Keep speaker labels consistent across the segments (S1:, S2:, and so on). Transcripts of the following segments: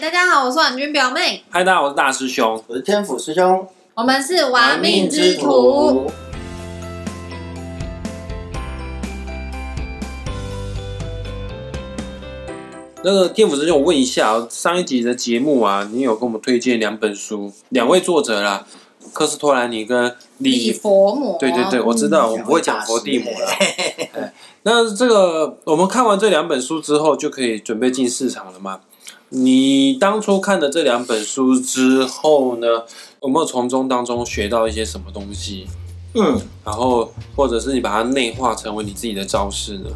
S1: 大家好，我是婉君表妹，
S2: 嗨，大家好，我是大师兄。
S3: 我是天府师兄，
S1: 我们是玩命之徒。。
S2: 那个天府师兄，我问一下哦，上一集的节目啊，你有跟我们推荐两本书，两位作者啦，科斯托兰尼跟
S1: 礼
S2: 李。
S1: 佛母，
S2: 对对对，我知道，我不会讲佛地魔了。哎 那这个我们看完这两本书之后，就可以准备进市场了吗？你当初看了这两本书之后呢，有没有从中当中学到一些什么东西？
S3: 嗯，
S2: 然后，或者是你把它内化成为你自己的招式呢？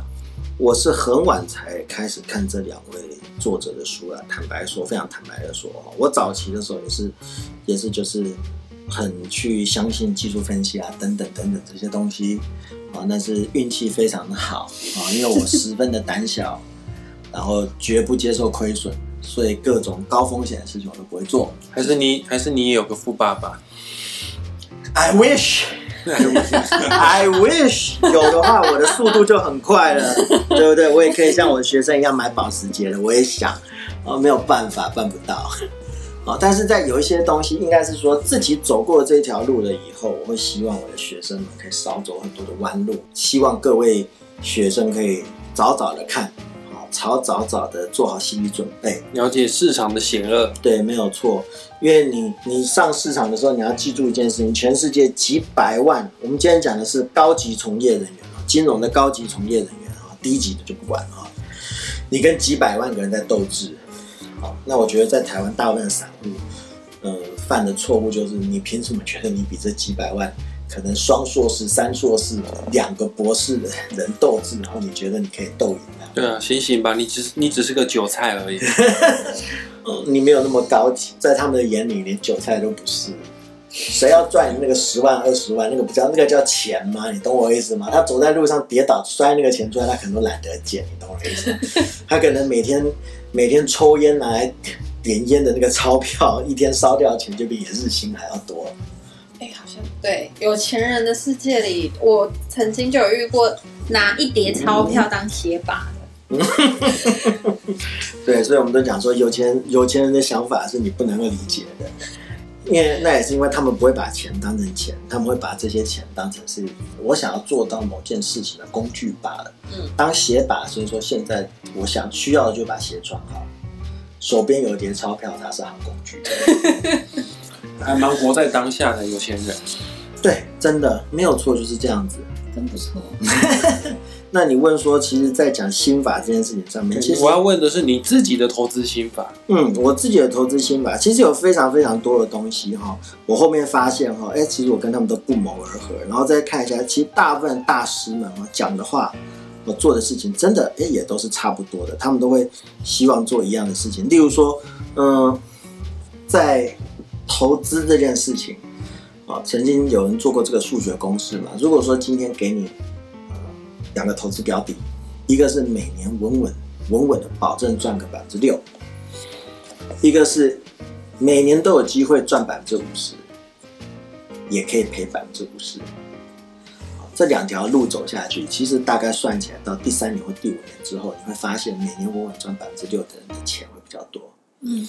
S3: 我是很晚才开始看这两位作者的书啊。坦白说，非常坦白的说，我早期的时候也是，也是就是很去相信技术分析啊，等等等等这些东西啊。但是运气非常的好啊，因为我十分的胆小，然后绝不接受亏损，所以各种高风险的事情我都不会做。
S2: 还是你，还是你也有个富爸爸
S3: ？I wish。I wish 有的话，我的速度就很快了，对不对？我也可以像我的学生一样买保时捷了。我也想，哦，没有办法，办不到。啊，但是在有一些东西，应该是说自己走过这条路了以后，我会希望我的学生们可以少走很多的弯路，希望各位学生可以早早的看，好，早早早的做好心理准备。
S2: 了解市场的险恶，
S3: 对，没有错，因为你你上市场的时候，你要记住一件事情：全世界几百万，我们今天讲的是高级从业人员啊，金融的高级从业人员啊，低级的就不管了啊。你跟几百万个人在斗智，好，那我觉得在台湾大部分散户，呃，犯的错误就是你凭什么觉得你比这几百万可能双硕士、三硕士、两个博士的人斗智，然后你觉得你可以斗赢他？
S2: 对啊，醒醒吧，你只是你只是个韭菜而已。
S3: 嗯，你没有那么高级，在他们的眼里连韭菜都不是。谁要赚你那个十万二十万，那个不叫那个叫钱吗？你懂我意思吗？他走在路上跌倒摔那个钱出来，他可能都懒得捡，你懂我意思吗？他可能每天每天抽烟拿来点烟的那个钞票，一天烧掉的钱就比你日薪还要多。
S1: 哎、好像对有钱人的世界里，我曾经就有遇过拿一叠钞票当鞋把的。
S3: 对，所以我们都讲说，有钱有钱人的想法是你不能够理解的，因为那也是因为他们不会把钱当成钱，他们会把这些钱当成是我想要做到某件事情的工具罢了。
S1: 嗯，
S3: 当鞋把，所以说现在我想需要的就把鞋穿好，手边有一叠钞票，它是好工具。
S2: 还蛮活在当下的有钱人。
S3: 对，真的没有错，就是这样子。
S1: 真不错，
S3: 那你问说，其实，在讲心法这件事情上面，其实
S2: 我要问的是你自己的投资心法。
S3: 嗯，我自己的投资心法其实有非常非常多的东西哈。我后面发现哈，哎、其实我跟他们都不谋而合。然后再看一下，其实大部分大师们啊讲的话，我做的事情真的哎、也都是差不多的。他们都会希望做一样的事情。例如说，嗯、在投资这件事情啊，曾经有人做过这个数学公式嘛。如果说今天给你呃两个投资标的，一个是每年稳稳稳稳的保证赚个百分之六，一个是每年都有机会赚百分之五十，也可以赔百分之五十。好这两条路走下去，其实大概算起来，到第三年或第五年之后，你会发现每年稳稳赚百分之六的人的钱会比较多。
S1: 嗯，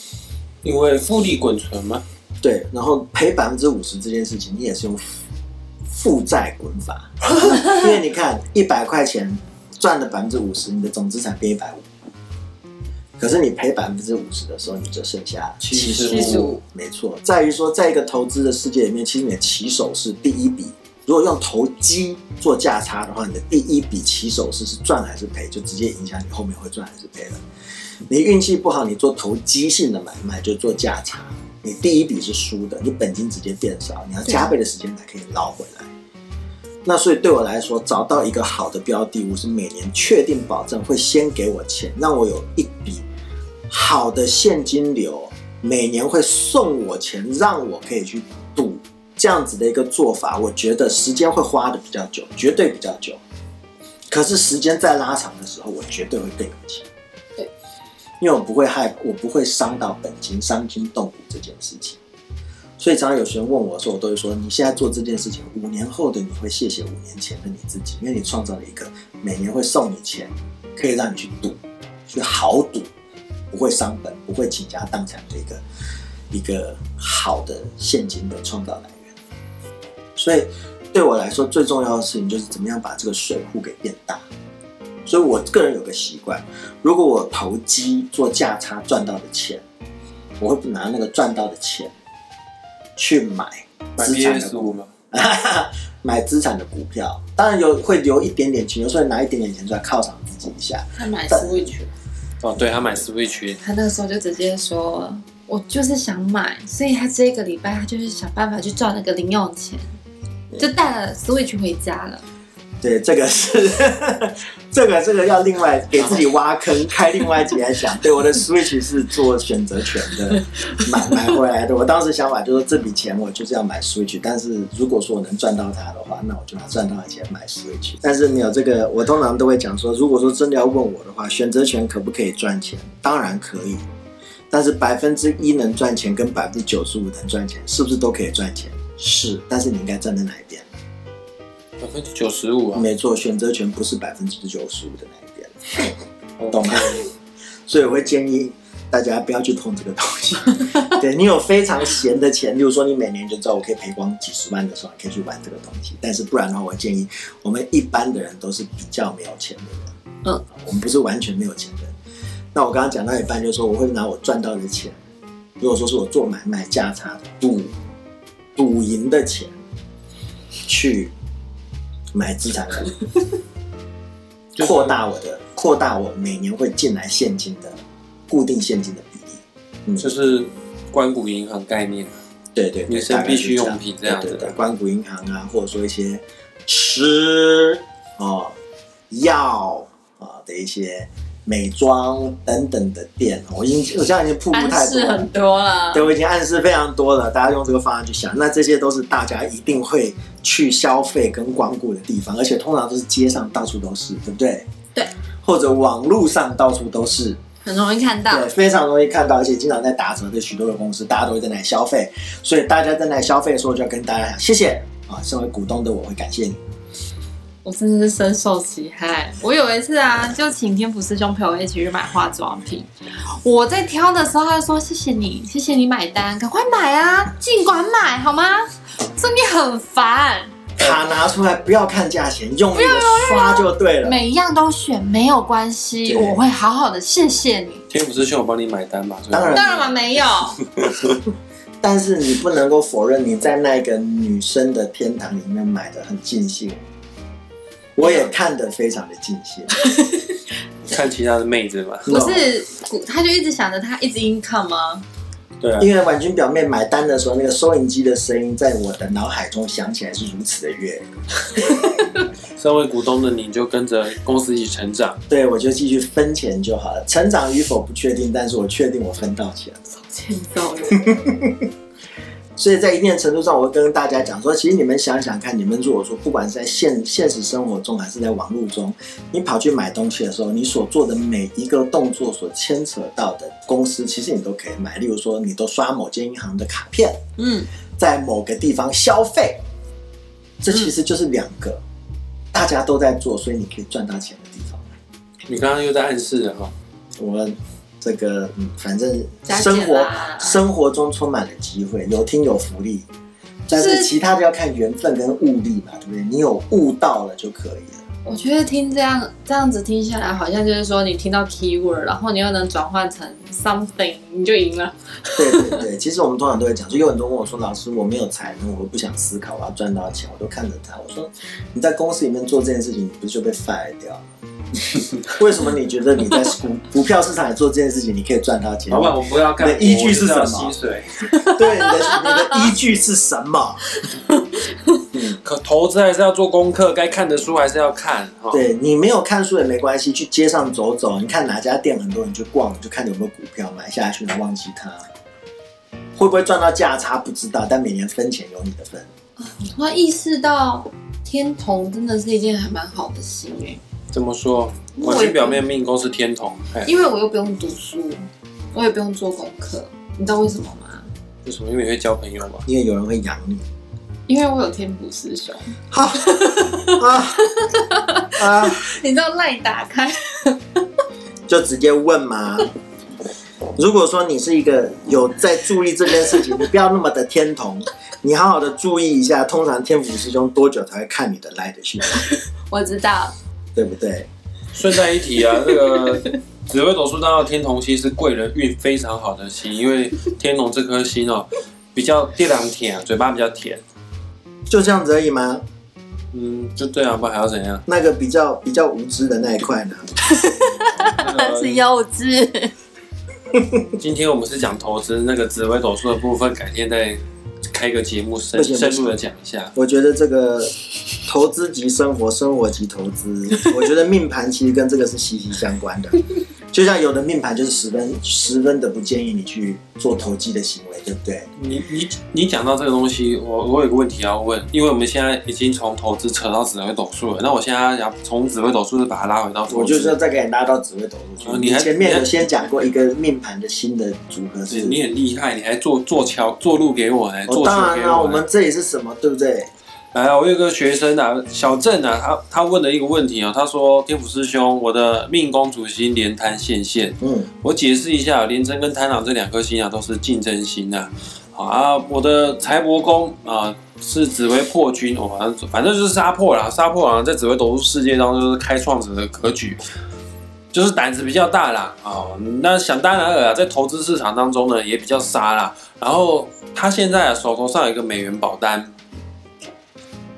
S2: 因为复利滚存嘛，
S3: 对，然后赔百分之五十这件事情，你也是用负负债滚法，因为你看一百块钱赚了百分之五十，你的总资产变一百五，可是你赔百分之五十的时候，你就剩下七十五。没错，在于说，在一个投资的世界里面，其实你的起手是第一笔。如果用投机做价差的话，你的第一笔起手式是赚还是赔，就直接影响你后面会赚还是赔了。你运气不好，你做投机性的买卖就做价差，你第一笔是输的，你本金直接变少，你要加倍的时间才可以捞回来。那所以对我来说，找到一个好的标的我是每年确定保证会先给我钱，让我有一笔好的现金流，每年会送我钱，让我可以去赌。这样子的一个做法，我觉得时间会花的比较久，绝对比较久。可是时间再拉长的时候，我绝对会更有钱。因为我不会害，我不会伤到本金，伤筋动骨这件事情。所以常常有学生问我的时候，我都会说：你现在做这件事情，五年后的你会谢谢五年前的你自己，因为你创造了一个每年会送你钱，可以让你去赌，去豪赌，不会伤本、不会倾家荡产的一个一个好的现金的创造来源。所以对我来说，最重要的事情就是怎么样把这个水库给变大。所以我个人有个习惯，如果我投机做价差赚到的钱，我会拿那个赚到的钱去买
S2: 买
S3: 资产的股
S2: 五吗？
S3: 买资产的股票，当然有会留一点点钱，有时候拿一点点钱出来犒赏自己一下。
S1: 他买 Switch，
S2: 哦，对他买 Switch，
S1: 他那个时候就直接说，我就是想买，所以他这个礼拜他就是想办法去赚那个零用钱，就带了 Switch 回家了。
S3: 对，这个是这个这个要另外给自己挖坑，开另外一集来讲。对，我的 Switch 是做选择权的买买回来的。我当时想法就是这笔钱我就是要买 Switch，但是如果说我能赚到它的话，那我就拿赚到的钱买 Switch。但是没有这个，我通常都会讲说，如果说真的要问我的话，选择权可不可以赚钱？当然可以，但是百分之一能赚钱跟百分之九十五能赚钱，是不是都可以赚钱？是，但是你应该站在哪一边？
S2: 百分之九十五啊，
S3: 没错，选择权不是百分之九十五的那一边。懂吗 所以我会建议大家不要去碰这个东西。对你有非常闲的钱，例如说你每年就知道我可以赔光几十万的时候，你可以去玩这个东西。但是不然的话，我建议我们一般的人都是比较没有钱的人。
S1: 嗯，
S3: 我们不是完全没有钱的人。那我刚刚讲到一半，就是说我会拿我赚到的钱，如果说是我做买卖价差赌赌赢的钱，去买资产股。扩大我的扩大我每年会进来现金的固定现金的比例。嗯，
S2: 就是关谷银行概念，
S3: 对对，对
S2: 民生必需用品这样子的
S3: 关谷银行啊，或者说一些吃哦药啊的一些美妆等等的店，我已经我现在已经瀑布太多了
S1: 示很。多了
S3: 对，，我已经暗示非常多了，大家用这个方案去想，那这些都是大家一定会去消费跟光顾的地方，而且通常都是街上到处都是，对不对？
S1: 对，
S3: 或者网络上到处都是，
S1: 很容易看到
S3: 对，。非常容易看到，而且经常在打折的许多的公司，大家都会在那里消费，所以大家在那里消费的时候，就要跟大家讲谢谢啊，身为股东的我会感谢你。
S1: 我真的是深受其害。我有一次啊，就请天府师兄陪我一起去买化妆品。我在挑的时候，他就说：“谢谢你，谢谢你买单，赶快买啊，尽管买好吗？”说你很烦，
S3: 卡拿出来，不要看价钱，用力的刷就对了。
S1: 每一样都选没有关系，我会好好的谢谢你。
S2: 天府师兄我帮你买单吧？
S3: 当然
S1: 当然嘛，没有
S3: 但是你不能够否认你在那个女生的天堂里面买的很尽兴，我也看得非常的尽兴。
S2: 看其他的妹子嘛，
S1: 不是，他就一直想着他一直 income 吗？
S2: 对啊，
S3: 因为婉君表妹买单的时候，那个收银机的声音在我的脑海中响起来是如此的悦耳。
S2: 身为股东的你就跟着公司一起成长，
S3: 对，我就继续分钱就好了。成长与否不确定，但是我确定我分到钱。
S1: 欠揍人，
S3: 所以在一定程度上，我会跟大家讲说，其实你们想想看，你们如果说不管是在现现实生活中还是在网络中，你跑去买东西的时候，你所做的每一个动作所牵扯到的公司，其实你都可以买。例如说，你都刷某间银行的卡片，
S1: 嗯，
S3: 在某个地方消费，这其实就是两个大家都在做，所以你可以赚到钱的地方。
S2: 你刚刚又在暗示了哈，
S3: 我这个嗯，反正
S1: 加
S3: 生活生活中充满了机会，有听有福利，但
S1: 是
S3: 是其他就要看缘分跟悟力嘛，对不对？你有悟到了就可以了。
S1: 我觉得听这样这样子听下来，好像就是说你听到 keyword，然后你又能转换成 something，你就赢了。
S3: 对对对，其实我们通常都会讲，就有很多人问我说：“老师，我没有才能，我不想思考，我要赚到钱。”我都看着他，我说：“你在公司里面做这件事情，你不是就被 fire 掉了？为什么你觉得你在 股股票市场里做这件事情，你可以赚到钱？
S2: 老板，我不要干，
S3: 你的依据是什么
S2: 薪水，
S3: 对，你的你的依据是什么？
S2: 可投资还是要做功课，该看的书还是要看哈。
S3: 对你没有看书也没关系，去街上走走，你看哪家店很多人去逛，你就看有没有股票买下去，然后忘记它。会不会赚到价差不知道，但每年分钱有你的份。
S1: 突然意识到天同真的是一件还蛮好的事哎，
S2: 怎么说？
S1: 我
S2: 是表面命宫是天同，哎，
S1: 因为我又不用读书，我也不用做功课，你知道为什么吗？
S2: 为什么？因为你会交朋友嘛。
S3: 因为有人会养你。
S1: 因为我有天府师兄，
S3: 好啊啊，
S1: 你知道赖打开，
S3: 就直接问嘛。如果说你是一个有在注意这件事情，你不要那么的天同，你好好的注意一下，通常天府师兄多久才会看你的来的讯息，
S1: 我知道，
S3: 对不对？
S2: 顺带一提啊，这个 紫微斗数当中天同星是贵人运非常好的星，因为天同这颗星哦比较地两甜，嘴巴比较甜。
S3: 就这样子而已吗？
S2: 嗯，就这样吧，还要怎样？
S3: 那个比较比较无知的那一块呢？
S2: 那 个
S1: 是幼稚。
S2: 今天我们是讲投资，那个紫微斗数的部分，改天再开个节目深深入的讲一下。
S3: 我觉得这个投资及生活，生活及投资，我觉得命盘其实跟这个是息息相关的。就像有的命盘就是十分十分的不建议你去做投机的行为，对不对？
S2: 你你你讲到这个东西，我我有个问题要问，因为我们现在已经从投资扯到紫微斗数了，那我现在要从紫微斗数把它拉回到。
S3: 我就是要再给你拉到紫微斗数去。
S2: 哦你还
S3: 前面有先讲过一个命盘的新的组合是，
S2: 是你很厉害，你还做做桥做路给我呢，
S3: 哦，
S2: 做
S3: 当然啦、
S2: 球给我呢。
S3: 我们这里是什么，对不对？
S2: 来啊，我有个学生啊，小郑啊，他他问了一个问题啊，他说：“天府师兄，我的命宫主星连贪现现，
S3: 嗯，
S2: 我解释一下，连贞跟贪狼这两颗星啊，都是竞争星啊。好啊，我的财帛宫啊是紫薇破军，我、反正反正就是杀破啦，杀破狼在紫薇斗数世界当中就是开创者的格局，就是胆子比较大啦。啊、那想当然尔啊，在投资市场当中呢也比较杀啦。然后他现在、啊、手头上有一个美元保单。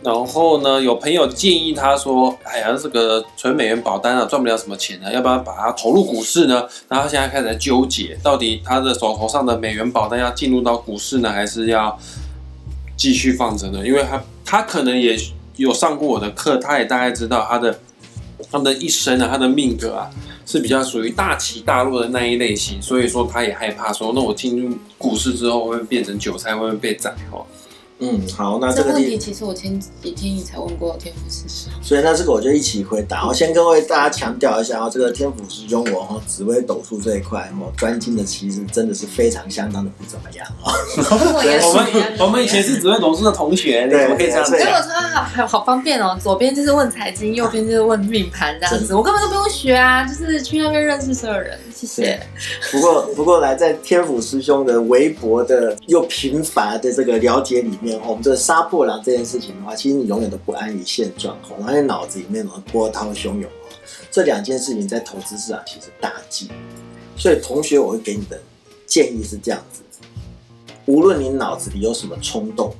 S2: 然后呢，有朋友建议他说：“哎呀，这个存美元保单啊，赚不了什么钱啊，要不要把它投入股市呢？”然后他现在开始在纠结，到底他的手头上的美元保单要进入到股市呢，还是要继续放着呢？因为他他可能也有上过我的课，他也大概知道他的他的一生啊，他的命格啊是比较属于大起大落的那一类型，所以说他也害怕说，那我进入股市之后会不会变成韭菜，会不会被宰哦？
S3: 嗯，好，那
S1: 这个问题其实我前几天也才问过天府师兄。
S3: 所以那这个我就一起回答。我先跟为大家强调一下哦，这个天府师兄我哦，紫微斗数这一块哦，专精的其实真的是非常相当的不怎么样哦。
S1: 我
S2: 们我们以前是紫微斗数的同学，你
S3: 对
S2: 怎么可以这样
S3: 对
S2: 讲？
S1: 所以我说好好好方便哦，左边就是问财经，右边就是问命盘这样子，我根本都不用学啊，就是去那边认识所有人。谢谢。
S3: 不过不过来在天府师兄的微博的又贫乏的这个了解里面哦，我们这个杀破狼这件事情的话，其实你永远都不安于现状哦，然后你脑子里面哦波涛汹涌哦，这两件事情在投资市场其实大忌。所以同学，我会给你的建议是这样子：无论你脑子里有什么冲动、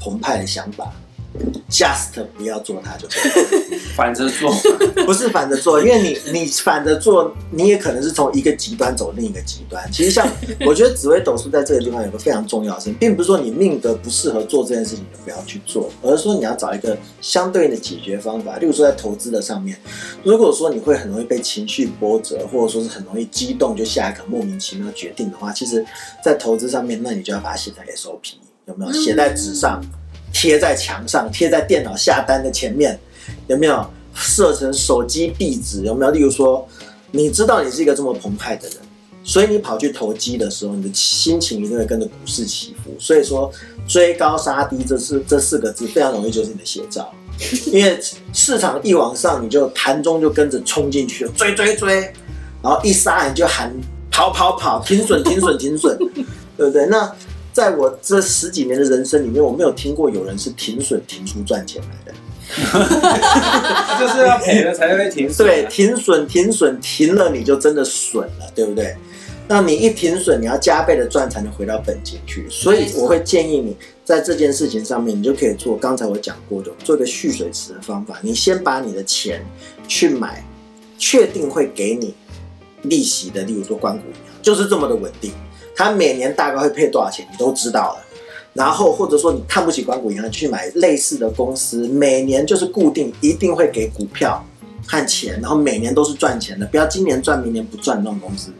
S3: 澎湃的想法，just 不要做它就对了。
S2: 反着做，
S3: 不是反着做，因为你你反着做，你也可能是从一个极端走另一个极端。其实像我觉得紫薇斗数在这个地方有个非常重要的事情，并不是说你命格不适合做这件事情就不要去做，而是说你要找一个相对应的解决方法。例如说在投资的上面，如果说你会很容易被情绪波折，或者说是很容易激动就下一个莫名其妙决定的话，其实在投资上面，那你就要把它写在 SOP，有没有？写在纸上，贴在墙上，贴在电脑下单的前面。有没有设成手机壁纸？有没有？例如说，你知道你是一个这么澎湃的人，所以你跑去投机的时候，你的心情一定会跟着股市起伏。所以说，追高杀低这四这四个字非常容易就是你的写照，因为市场一往上，你就盘中就跟着冲进去，追追追，然后一杀你就喊跑跑跑，停损停损停损，对不对？那在我这十几年的人生里面，我没有听过有人是停损停出赚钱来的。
S2: 就是要赔了才会停损啊。
S3: 对，停损停损停了，你就真的损了，对不对？那你一停损，你要加倍的赚才能回到本金去。所以我会建议你在这件事情上面，你就可以做刚才我讲过的，做一个蓄水池的方法。你先把你的钱去买，确定会给你利息的，例如说关谷银行，就是这么的稳定。它每年大概会配多少钱，你都知道了。然后或者说你看不起关谷银行，去买类似的公司，每年就是固定一定会给股票和钱，然后每年都是赚钱的，不要今年赚明年不赚那种公司。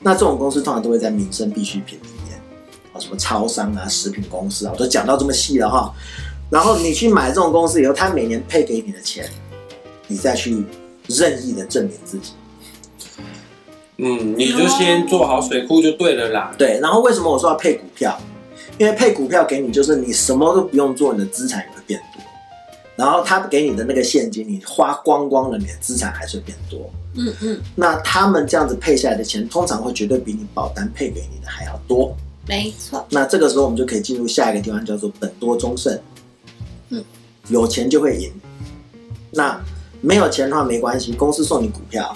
S3: 那这种公司通常都会在民生必需品里面，啊，什么超商啊、食品公司啊，我都讲到这么细了哈。然后你去买这种公司以后，它每年配给你的钱，你再去任意的证明自己。
S2: 嗯，你就先做好水库就对了啦。
S3: 对，然后为什么我说要配股票？因为配股票给你，就是你什么都不用做，你的资产也会变多。然后他给你的那个现金，你花光光了，你的资产还是会变多。
S1: 嗯嗯，
S3: 那他们这样子配下来的钱，通常会绝对比你保单配给你的还要多。
S1: 没错。
S3: 那这个时候我们就可以进入下一个地方，叫做本多终胜。
S1: 嗯，
S3: 有钱就会赢。那没有钱的话没关系，公司送你股票。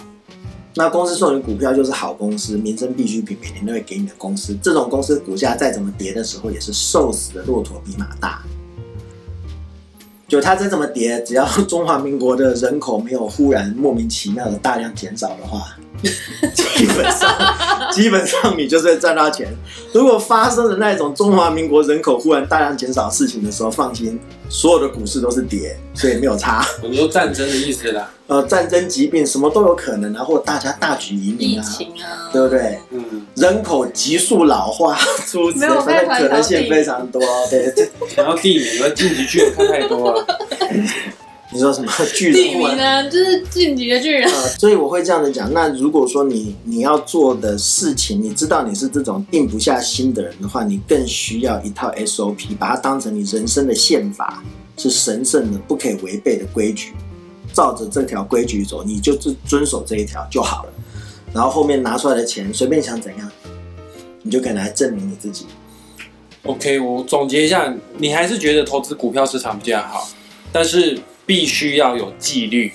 S3: 那公司送你股票就是好公司，民生必需品，每年都会给你的公司。这种公司股价再怎么跌的时候，也是瘦死的骆驼比马大。就它再怎么跌，只要 中华民国的人口没有忽然莫名其妙的大量减少的话，基本上 基本上你就是会赚到钱。如果发生了那种中华民国人口忽然大量减少事情的时候，放心，所有的股市都是跌，所以没有差。
S2: 你说战争的意思啦？
S3: 呃，战争、疾病什么都有可能啊，或大家大举移民啊，对不对？
S2: 嗯，
S3: 人口急速老化，诸如此类，
S1: 没有
S3: 反正可能性非常多。对，这
S2: 想要地名，我晋级剧看太多了。
S3: 你说什么巨
S1: 地
S3: 人
S1: 呢，就是晋级的巨人。
S3: 呃，所以我会这样子讲。那如果说你你要做的事情，你知道你是这种定不下心的人的话，你更需要一套 SOP，把它当成你人生的宪法，是神圣的、不可以违背的规矩。照着这条规矩走，你就是遵守这一条就好了。然后后面拿出来的钱，随便想怎样，你就可以来证明你自己。
S2: OK，我总结一下，你还是觉得投资股票市场比较好，但是必须要有纪律。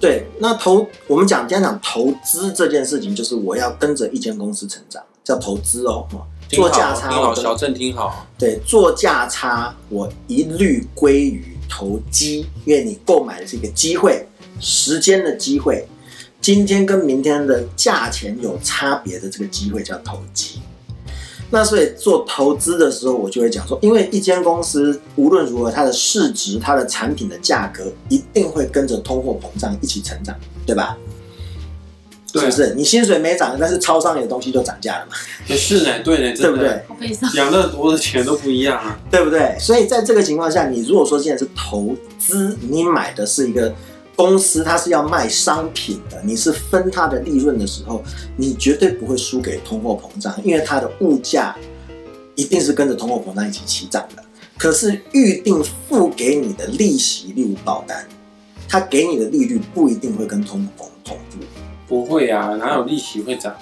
S3: 对，那投我们讲今天讲投资这件事情，就是我要跟着一间公司成长，叫投资哦。做价差，
S2: 听好，小郑听好。
S3: 对，做价差我一律归于投机，因为你购买的是一个机会，时间的机会，今天跟明天的价钱有差别的这个机会叫投机。那所以做投资的时候，我就会讲说，因为一间公司无论如何，它的市值、它的产品的价格一定会跟着通货膨胀一起成长，对吧？是不是？你薪水没涨，但是超商里的东西就涨价了嘛，
S2: 也是呢，对呢，
S3: 对，不对？
S1: 好悲伤。
S2: 养乐多的钱都不一样啊。
S3: 对不对？所以在这个情况下，你如果说现在是投资，你买的是一个公司，它是要卖商品的，你是分它的利润的时候，你绝对不会输给通货膨胀，因为它的物价一定是跟着通货膨胀一起起涨的。可是预定付给你的利息，例如保单，它给你的利率不一定会跟通货膨胀同步。
S2: 不会啊，哪有利息会涨？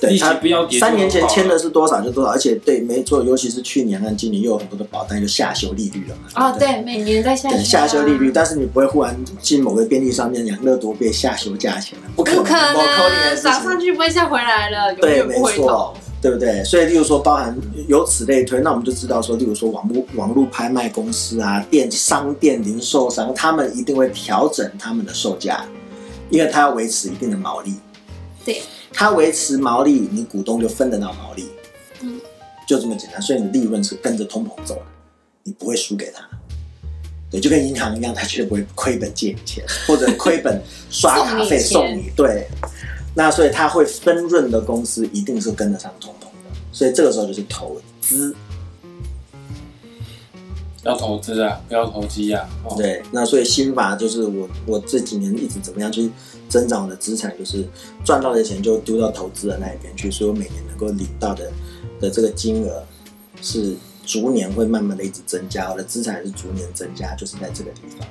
S2: 利息
S3: 对它
S2: 不要
S3: 三年前签的是多少就多少，而且对，没错，尤其是去年和今年又有很多的保单就下修利率了嘛。
S1: 哦，
S3: 对
S1: 每年在下
S3: 对下修利率，
S1: 啊
S3: 但是你不会忽然进某个便利商店，养乐多被下修价钱了，不可能，
S1: 不可
S3: 能
S1: 涨上，去不会再回来了，
S3: 对，没错。，对不对？所以，例如说，包含由此类推，那我们就知道说，例如说网络网络拍卖公司啊、电商店零售商，他们一定会调整他们的售价，因为他要维持一定的毛利。
S1: 对，
S3: 他维持毛利，你股东就分得到毛利，
S1: 嗯，
S3: 就这么简单。所以你的利润是跟着通膨走的，你不会输给他。对，就跟银行一样，他绝对不会亏本借你钱，或者亏本刷 卡费
S1: 送你钱
S3: 送你。对，那所以他会分润的公司一定是跟得上通膨的，所以这个时候就是投资。
S2: 要投资啊，不要投机啊。哦，
S3: 对，那所以新法就是我我这几年一直怎么样去增长我的资产，就是赚到的钱就丢到投资的那一边去，所以我每年能够领到的的这个金额是逐年会慢慢的一直增加，我的资产是逐年增加，就是在这个地方。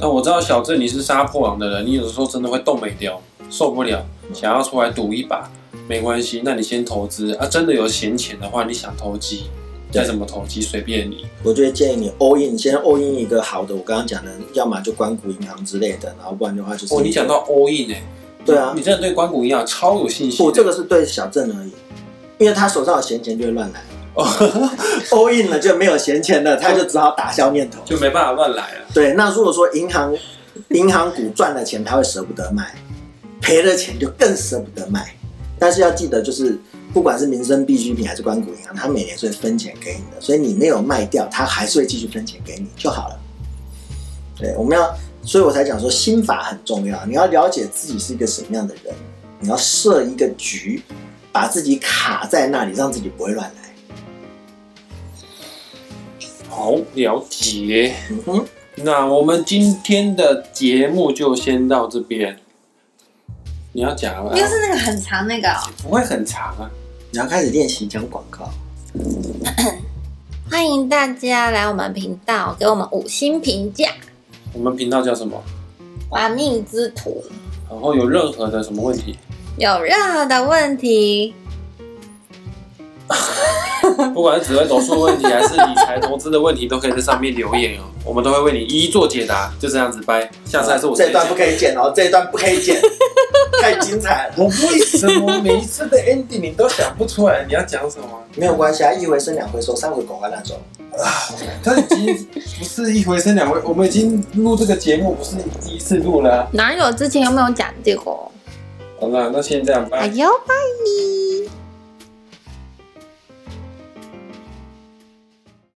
S2: 那我知道小郑你是杀破狼的人，你有的时候真的会动没掉，受不了，想要出来赌一把，没关系，那你先投资啊，真的有闲钱的话，你想投机，
S3: 对
S2: 再怎么投机随便你。
S3: 我就会建议你 all in，先 all in 一个好的，我刚刚讲的，要么就关谷银行之类的，然后不然的话就是
S2: 哦，你讲到 all in 哎、
S3: 对啊
S2: 你真的对关谷银行超有信心的。
S3: 不，这个是对小郑而已，因为他手上有闲钱就会乱来
S2: 哦，，
S3: all in 了就没有闲钱了，他就只好打消念头。
S2: 就没办法乱来了。
S3: 对，那如果说银行银行股赚了钱，他会舍不得卖，赔了钱就更舍不得卖。但是要记得，就是不管是民生必需品还是关谷银行，它每年是会分钱给你的，所以你没有卖掉，它还是会继续分钱给你就好了。对，我们要，所以我才讲说心法很重要，你要了解自己是一个什么样的人，你要设一个局，把自己卡在那里，让自己不会乱来。
S2: 好，了解。
S3: 嗯哼，
S2: 那我们今天的节目就先到这边。你要讲了？
S1: 又是那个很长那个哦、
S2: 不会很长啊。
S3: 你要开始练习讲广告。
S1: 欢迎大家来我们频道给我们五星评价。
S2: 我们频道叫什么？
S1: 玩命之徒。
S2: 然后有任何的什么问题，
S1: 有任何的问题，
S2: 不管是紫微斗数的问题，还是理财投资的问题，都可以在上面留言哦，我们都会为你一一做解答。就这样子掰，下次还是我
S3: 这一段不。可以剪哦，这一段不可以剪，太精彩了。
S2: 我为什么每一次的 ending 你都想不出来你要讲什么？
S3: 没有关系啊，一回生两回熟，三回狗啊那种。
S2: 啊他已经不是一回生两回，我们已经录这个节目不是第一次录了啊、
S1: 哪有之前有没有讲这个？
S2: 好了，那先这样，拜
S1: 哎。呦，拜你。